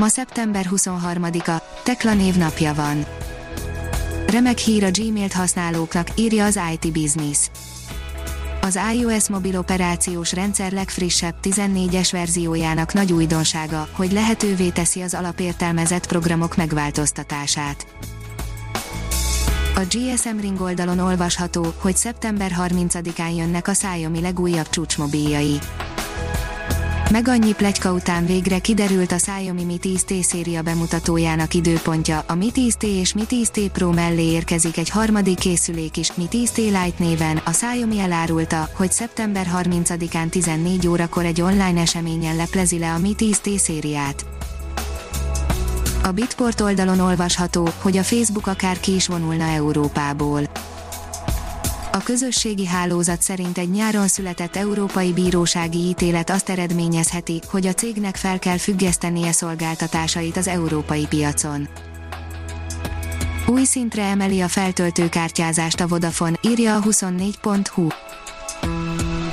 Ma szeptember 23-a, Tekla névnapja van. Remek hír a Gmailt használóknak, írja az IT Business. Az iOS mobil operációs rendszer legfrissebb 14-es verziójának nagy újdonsága, hogy lehetővé teszi az alapértelmezett programok megváltoztatását. A GSM Ring oldalon olvasható, hogy szeptember 30-án jönnek a Xiaomi legújabb csúcsmobiljai. Meg annyi plegyka után végre kiderült a Xiaomi Mi 10T széria bemutatójának időpontja, a Mi 10T és Mi 10T Pro mellé érkezik egy harmadik készülék is, Mi 10T Lite néven, a Xiaomi elárulta, hogy szeptember 30-án 14 órakor egy online eseményen leplezi le a Mi 10T szériát. A Bitport oldalon olvasható, hogy a Facebook akár ki is vonulna Európából. A közösségi hálózat szerint egy nyáron született európai bírósági ítélet azt eredményezheti, hogy a cégnek fel kell függesztenie szolgáltatásait az európai piacon. Új szintre emeli a feltöltőkártyázást a Vodafone, írja a 24.hu.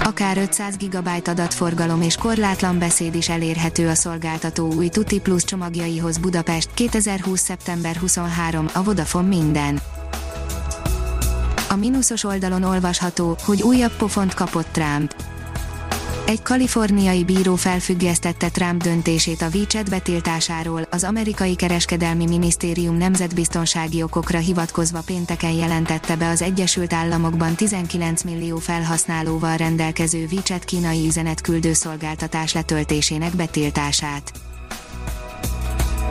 Akár 500 GB adatforgalom és korlátlan beszéd is elérhető a szolgáltató új Tuti Plus csomagjaihoz Budapest 2020. szeptember 23, a Vodafone minden. Mínuszos oldalon olvasható, hogy újabb pofont kapott Trump. Egy kaliforniai bíró felfüggesztette Trump döntését a WeChat betiltásáról, az amerikai kereskedelmi minisztérium nemzetbiztonsági okokra hivatkozva pénteken jelentette be az Egyesült Államokban 19 millió felhasználóval rendelkező WeChat kínai üzenetküldő szolgáltatás letöltésének betiltását.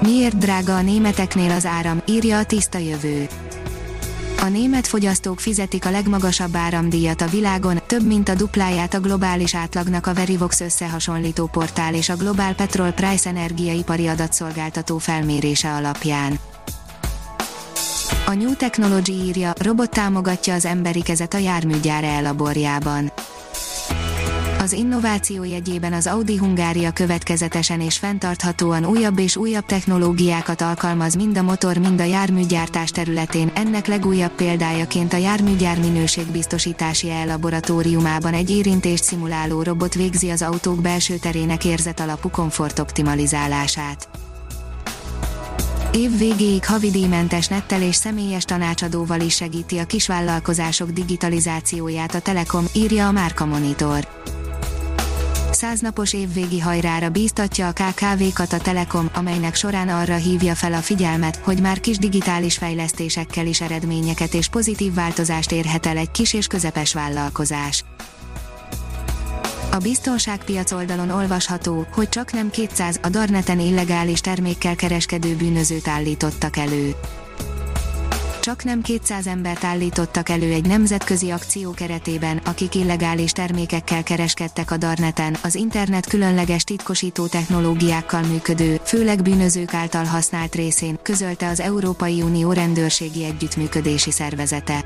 Miért drága a németeknél az áram, írja a tiszta jövő a német fogyasztók fizetik a legmagasabb áramdíjat a világon, több mint a dupláját a globális átlagnak a Verivox összehasonlító portál és a Global Petrol Price energiaipari adatszolgáltató felmérése alapján. A New Technology írja, robot támogatja az emberi kezet a járműgyár elaborjában az innováció jegyében az Audi Hungária következetesen és fenntarthatóan újabb és újabb technológiákat alkalmaz mind a motor, mind a járműgyártás területén. Ennek legújabb példájaként a járműgyár minőségbiztosítási e-laboratóriumában egy érintést szimuláló robot végzi az autók belső terének érzet alapú komfort optimalizálását. Év végéig havidíjmentes nettel és személyes tanácsadóval is segíti a kisvállalkozások digitalizációját a Telekom, írja a Márka Monitor száznapos évvégi hajrára bíztatja a KKV-kat a Telekom, amelynek során arra hívja fel a figyelmet, hogy már kis digitális fejlesztésekkel is eredményeket és pozitív változást érhet el egy kis és közepes vállalkozás. A biztonságpiac oldalon olvasható, hogy csak nem 200 a Darneten illegális termékkel kereskedő bűnözőt állítottak elő csak nem 200 embert állítottak elő egy nemzetközi akció keretében, akik illegális termékekkel kereskedtek a Darneten, az internet különleges titkosító technológiákkal működő, főleg bűnözők által használt részén, közölte az Európai Unió rendőrségi együttműködési szervezete.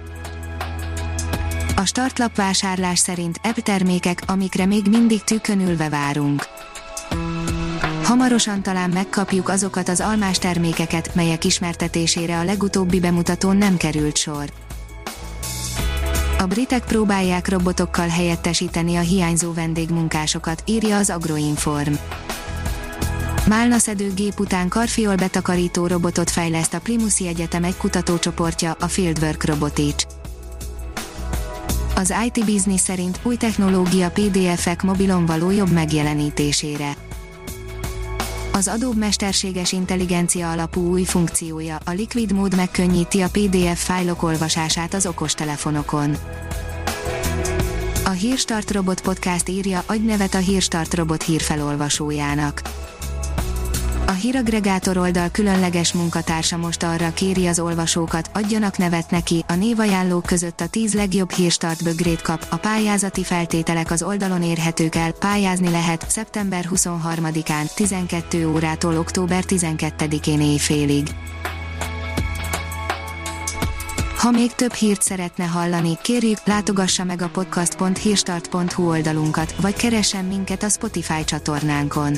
A startlap vásárlás szerint app termékek, amikre még mindig tükönülve várunk. Hamarosan talán megkapjuk azokat az almás termékeket, melyek ismertetésére a legutóbbi bemutatón nem került sor. A britek próbálják robotokkal helyettesíteni a hiányzó vendégmunkásokat, írja az Agroinform. Málnaszedő gép után karfiol betakarító robotot fejleszt a Plimuszi Egyetem egy kutatócsoportja, a Fieldwork Robotics. Az IT Business szerint új technológia PDF-ek mobilon való jobb megjelenítésére az Adobe mesterséges intelligencia alapú új funkciója, a Liquid Mode megkönnyíti a PDF fájlok olvasását az okostelefonokon. A Hírstart Robot Podcast írja, adj nevet a Hírstart Robot hírfelolvasójának. A híragregátor oldal különleges munkatársa most arra kéri az olvasókat, adjanak nevet neki, a névajánlók között a 10 legjobb hírstart bögrét kap, a pályázati feltételek az oldalon érhetők el, pályázni lehet szeptember 23-án, 12 órától október 12-én éjfélig. Ha még több hírt szeretne hallani, kérjük, látogassa meg a podcast.hírstart.hu oldalunkat, vagy keressen minket a Spotify csatornánkon.